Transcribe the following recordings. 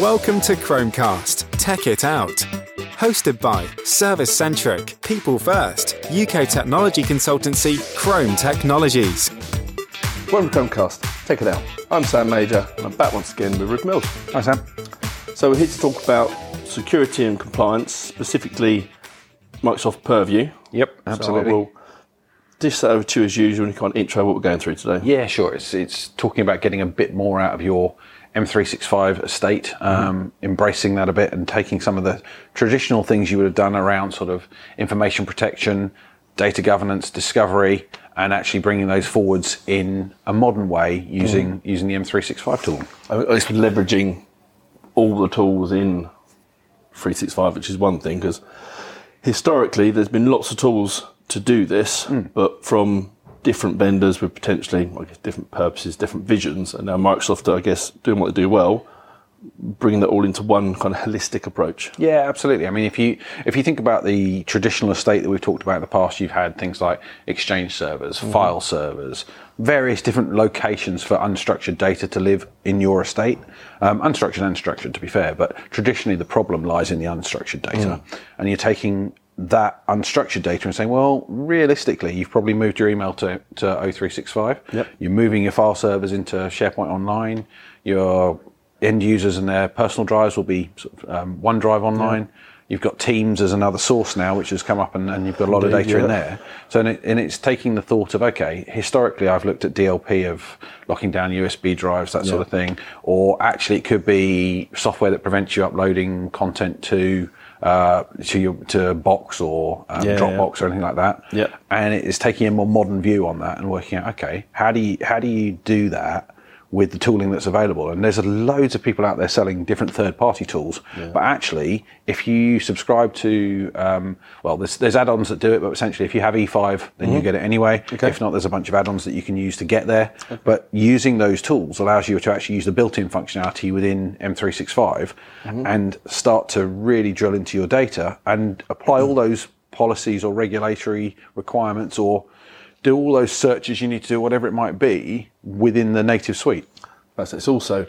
Welcome to Krome Cast Tech It Out. Hosted by Service Centric, People First, UK technology consultancy Krome Technologies. Welcome to Chromecast. Tech It Out. I'm Sam Mager, and I'm back once again with Rick Mills. Hi, Sam. So we're here to talk about security and compliance, specifically Microsoft Purview. Yep, So absolutely. I will dish that over to you as usual and kind of intro what we're going through today. Yeah, sure. It's it's talking about getting a bit more out of your M365 estate, um, embracing that a bit, and taking some of the traditional things you would have done around sort of information protection, data governance, discovery, and actually bringing those forwards in a modern way using using the M365 tool. It's leveraging all the tools in 365, which is one thing, because historically there's been lots of tools to do this, but from different vendors with potentially, I guess, different purposes, different visions, and now Microsoft, I guess, doing what they do well, bringing that all into one kind of holistic approach. Yeah, absolutely. I mean, if you if you think about the traditional estate that we've talked about in the past, you've had things like Exchange servers, file servers, various different locations for unstructured data to live in your estate. Um, unstructured and structured, to be fair, but traditionally the problem lies in the unstructured data, and you're taking that unstructured data and saying, well, realistically, you've probably moved your email to, to O365. Yep. You're moving your file servers into SharePoint Online. Your end users and their personal drives will be sort of, um, OneDrive online. You've got Teams as another source now, which has come up, and, and you've got a lot of Indeed, data in there. So, and, it, and it's taking the thought of okay, historically, I've looked at DLP of locking down USB drives, that sort of thing, or actually, it could be software that prevents you uploading content to uh, to your to Box or um, Yeah, Dropbox or anything like that. Yeah. And it is taking a more modern view on that and working out, okay, how do you how do you do that with the tooling that's available? And there's loads of people out there selling different third party tools. But actually, if you subscribe to um, well, there's there's add-ons that do it, but essentially if you have E5, then you mm-hmm. get it anyway. If not, there's a bunch of add-ons that you can use to get there. But using those tools allows you to actually use the built-in functionality within M365 mm-hmm. and start to really drill into your data and apply mm-hmm. all those policies or regulatory requirements or do all those searches you need to do, whatever it might be, within the native suite. That's it's also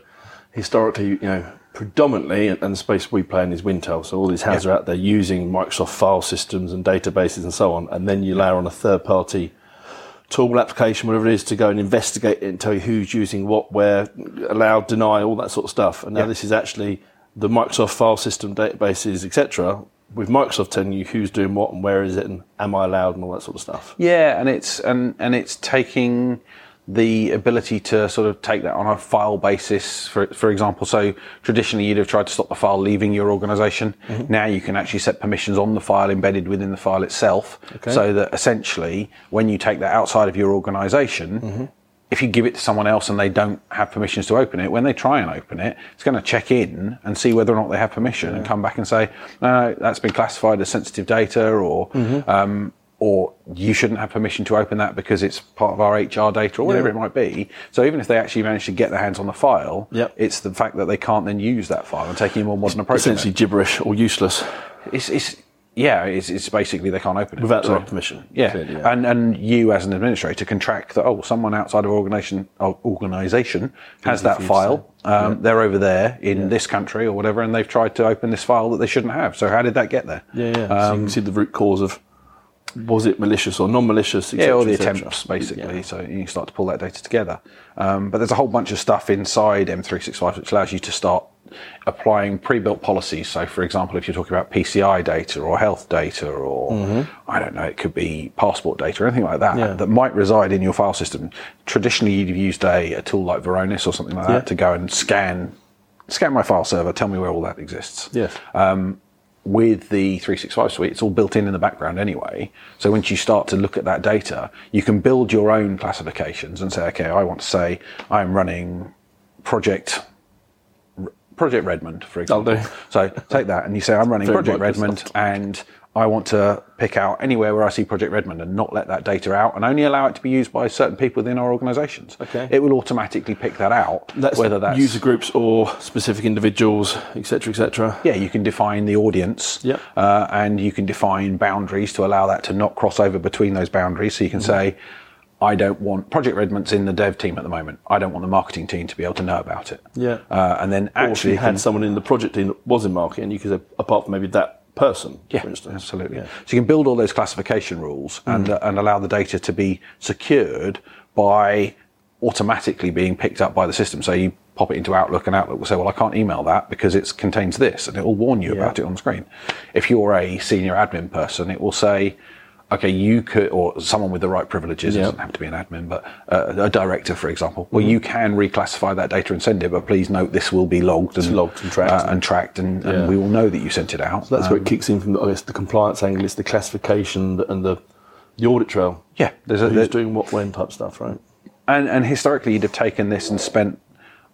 historically, you know, predominantly, and the space we play in is Wintel. So all these hands Yeah. are out there using Microsoft file systems and databases and so on, and then you layer on a third party tool application, whatever it is, to go and investigate it and tell you who's using what, where, allow, deny, all that sort of stuff. And now Yeah. this is actually the Microsoft file system databases, etc. With Microsoft telling you who's doing what and where is it and am I allowed and all that sort of stuff. Yeah, and it's and and it's taking the ability to sort of take that on a file basis. For for example, so traditionally you'd have tried to stop the file leaving your organization. Mm-hmm. Now you can actually set permissions on the file embedded within the file itself, so that essentially when you take that outside of your organization. Mm-hmm. If you give it to someone else and they don't have permissions to open it, when they try and open it, it's going to check in and see whether or not they have permission and come back and say, no, that's been classified as sensitive data or um, or you shouldn't have permission to open that because it's part of our HR data or whatever Yeah. it might be. So even if they actually manage to get their hands on the file, Yep. it's the fact that they can't then use that file and taking a more modern approach. Essentially gibberish or useless. It's, it's yeah, it's, it's basically they can't open it without the So- right permission. yeah. Clearly, yeah. and and you as an administrator can track that. Oh, someone outside of organization or organization has that for you to file. Um, They're over there in this country or whatever, and they've tried to open this file that they shouldn't have. So how did that get there? Yeah, yeah. so you can see the root cause of was it malicious or non-malicious, Yeah, all the attempts basically. Yeah. So you can start to pull that data together. Um, but there's a whole bunch of stuff inside M365 which allows you to start applying pre-built policies. So, for example, if you're talking about PCI data or health data or I don't know, it could be passport data or anything like that Mm-hmm. Yeah. that might reside in your file system. Traditionally, you'd have used a, a tool like Varonis or something like Yeah. that to go and scan scan my file server, tell me where all that exists Yes. With the 365 suite, it's all built in in the background anyway. So once you start to look at that data, you can build your own classifications and say, okay, I want to say I'm running project Project Redmond, for example. do. So take that and you say I'm running Project Redmond and I want to pick out anywhere where I see Project Redmond and not let that data out and only allow it to be used by certain people within our organisations. Okay. It will automatically pick that out. That's whether that's user groups or specific individuals, etc., etc. Yeah, you can define the audience, Yep. uh, and you can define boundaries to allow that to not cross over between those boundaries. So you can say, I don't want Project Redmond's in the dev team at the moment. I don't want the marketing team to be able to know about it. Yeah. Uh, and then Or if actually you had can- someone in the project team that was in marketing, you could say, apart from maybe that person, Yeah, for instance. absolutely. Yeah. So you can build all those classification rules and, Mm. uh, and allow the data to be secured by automatically being picked up by the system. So you pop it into Outlook and Outlook will say, well, I can't email that because it contains this and it will warn you about it on the screen. If you're a senior admin person, it will say, okay, you could, or someone with the right privileges, it doesn't have to be an admin, but uh, a director, for example, well, Mm-hmm. you can reclassify that data and send it, but please note this will be logged and logged and tracked. uh, and, tracked and, and we will know that you sent it out. So That's where it kicks in from, I guess, the compliance angle. It's the classification and the the audit trail. Yeah, there's a- Who's there- doing what when type stuff, right? And, and historically, you'd have taken this and spent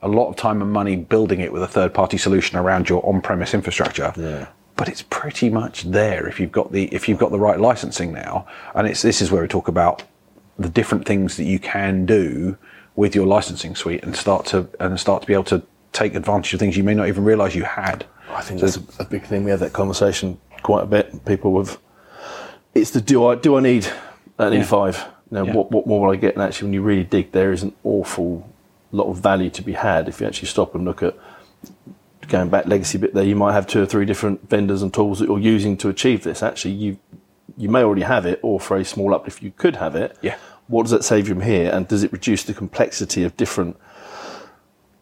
a lot of time and money building it with a third party solution around your on premise infrastructure. Yeah. But it's pretty much there if you've got the if you've got the right licensing now. And it's this is where we talk about the different things that you can do with your licensing suite and start to and start to be able to take advantage of things you may not even realize you had. I think that's a, big thing. We had that conversation quite a bit. People with it's the do I do I need an Yeah. E5? You know, Yeah. what what more will I get? And actually, when you really dig, there is an awful lot of value to be had if you actually stop and look at going back legacy bit. There, you might have two or three different vendors and tools that you're using to achieve this. Actually, you you may already have it, or for a small uplift, if you could have it. Yeah. What does that save you from here? And does it reduce the complexity of different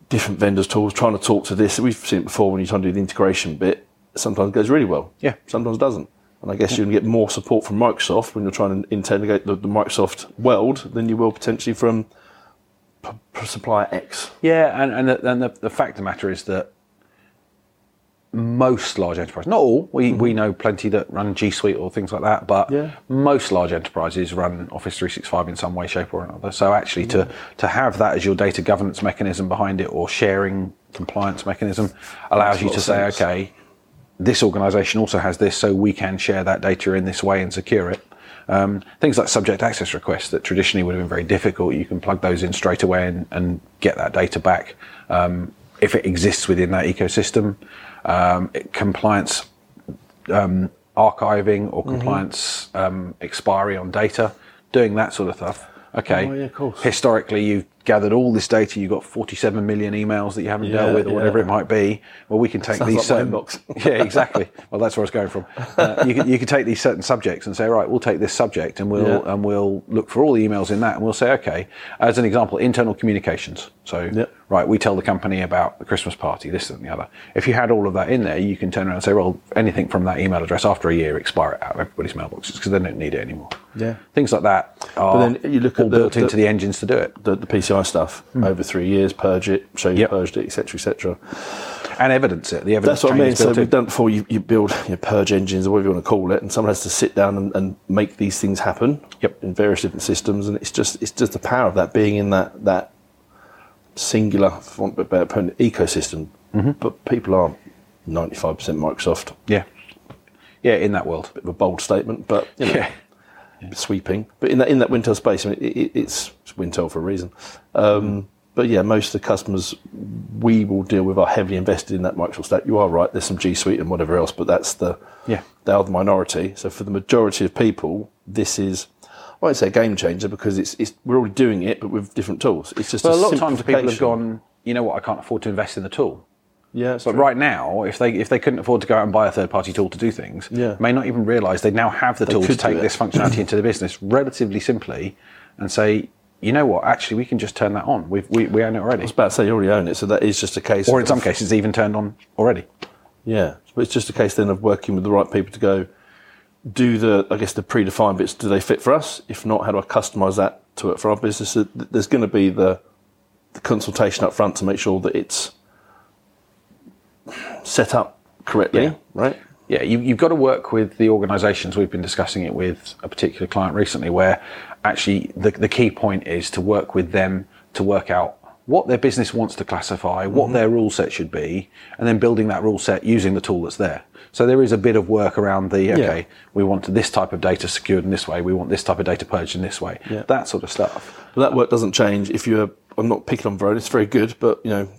different vendors' tools trying to talk to this? We've seen it before when you're trying to do the integration bit. Sometimes it goes really well. Yeah. Sometimes doesn't. And I guess you can get more support from Microsoft when you're trying to integrate the, the Microsoft world than you will potentially from supplier X. Yeah, and and, the, and the, the fact of the matter is that most large enterprises, not all, we, we know plenty that run G Suite or things like that, but Yeah. most large enterprises run Office 365 in some way, shape, or another. So actually, to to have that as your data governance mechanism behind it or sharing compliance mechanism allows a you to say, sense. okay, this organization also has this, so we can share that data in this way and secure it. Um, things like subject access requests that traditionally would have been very difficult, you can plug those in straight away and, and get that data back um, if it exists within that ecosystem. Um, it- compliance um, archiving or compliance um, expiry on data, doing that sort of stuff. Okay. Oh, yeah, of course. Historically, you've gathered all this data. You've got 47 million emails that you haven't Yeah, dealt with, or whatever it might be. Well, we can take Sounds these like certain. inbox. yeah, exactly. Well, that's where I was going from. Uh, you can you can take these certain subjects and say, right, we'll take this subject and we'll Yeah. and we'll look for all the emails in that, and we'll say, okay, as an example, internal communications. So, Yeah. Right, we tell the company about the Christmas party, this and the other. If you had all of that in there, you can turn around and say, well, anything from that email address after a year, expire it out of everybody's mailboxes because they don't need it anymore. Yeah. Things like that are then you look all at the- built the- into the engines to do it. The, the PCI stuff hmm. over three years, purge it, show you. Yep. purged it, etc., etc. and evidence it. The evidence That's what I mean. So we've done before. You, you build your purge engines or whatever you want to call it, and someone has to sit down and, and make these things happen. Yep. In various different systems, and it's just it's just the power of that being in that that singular, for want of a better term, ecosystem. Mm-hmm. But people are ninety five percent Microsoft. Yeah, yeah, in that world. Bit of a bold statement, but you know, Yeah. sweeping. But in that in that Wintel space, I mean, it, it, it's, it's Wintel for a reason. Um, But yeah, most of the customers we will deal with are heavily invested in that Microsoft stack. You are right. There's some G Suite and whatever else, but that's the Yeah. they are the minority. So for the majority of people, this is I won't say a game changer because it's, it's we're already doing it, but with different tools. It's just Well, a a lot of times people have gone, you know what, I can't afford to invest in the tool. Yeah, it's But true. right now, if they if they couldn't afford to go out and buy a third party tool to do things, Yeah. may not even realise they now have the tool to take this functionality into the business relatively simply, and say, you know what, actually we can just turn that on. We've, we we own it already. I was about to say you already own it, so that is just a case. Or in some cases, even turned on already. Yeah, but it's just a case then of working with the right people to go do the, I guess, the predefined bits. Do they fit for us? If not, how do I customize that to it for our business? So th- There's going to be the, the consultation up front to make sure that it's set up correctly, Yeah. right? Yeah, you, you've got to work with the organisations. We've been discussing it with a particular client recently, where actually the, the key point is to work with them to work out what their business wants to classify, what their rule set should be, and then building that rule set using the tool that's there. So there is a bit of work around the okay, we want this type of data secured in this way, we want this type of data purged in this way, Yeah. that sort of stuff. But that work doesn't change if you're. I'm not picking on Varonis, it's very good, but you know,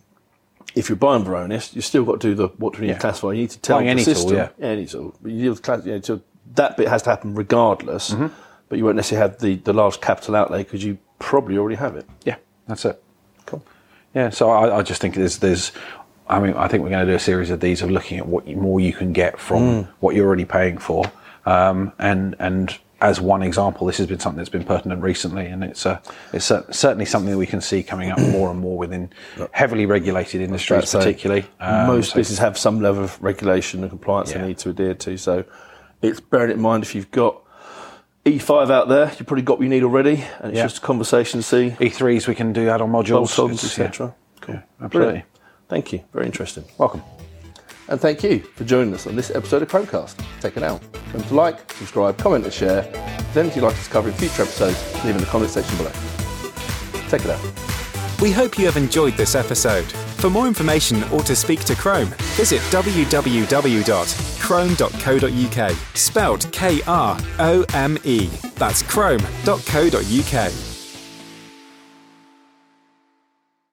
if you're buying Varonis, you've still got to do the what do we need Yeah. to classify. You need to tell Buying the any tool, system, yeah. any tool. You class, you know, so that bit has to happen regardless. Mm-hmm. but you won't necessarily have the, the large capital outlay because you probably already have it. Yeah, that's it. Yeah, so I, I just think there's there's. I mean, I think we're going to do a series of these of looking at what you, more you can get from what you're already paying for, um, and and as one example, this has been something that's been pertinent recently, and it's a, it's cer- certainly something that we can see coming up more and more within heavily regulated industries, particularly. Um, most so- businesses have some level of regulation and compliance Yeah. they need to adhere to. So it's bearing in mind if you've got E5 out there, you've probably got what you need already, and it's Yeah. just a conversation to see E3s we can do add-on modules, bolt-ons, yeah. etc. Cool. Yeah, absolutely. Brilliant. Thank you. Very interesting. Welcome. And thank you for joining us on this episode of Chromecast. Tech It Out. Remember to like, subscribe, comment, and share. If there's anything you'd like us to cover in future episodes, leave in the comment section below. Tech It Out. We hope you have enjoyed this episode. For more information or to speak to Krome, visit www.krome.co.uk, spelled K R O M E. That's krome.co.uk.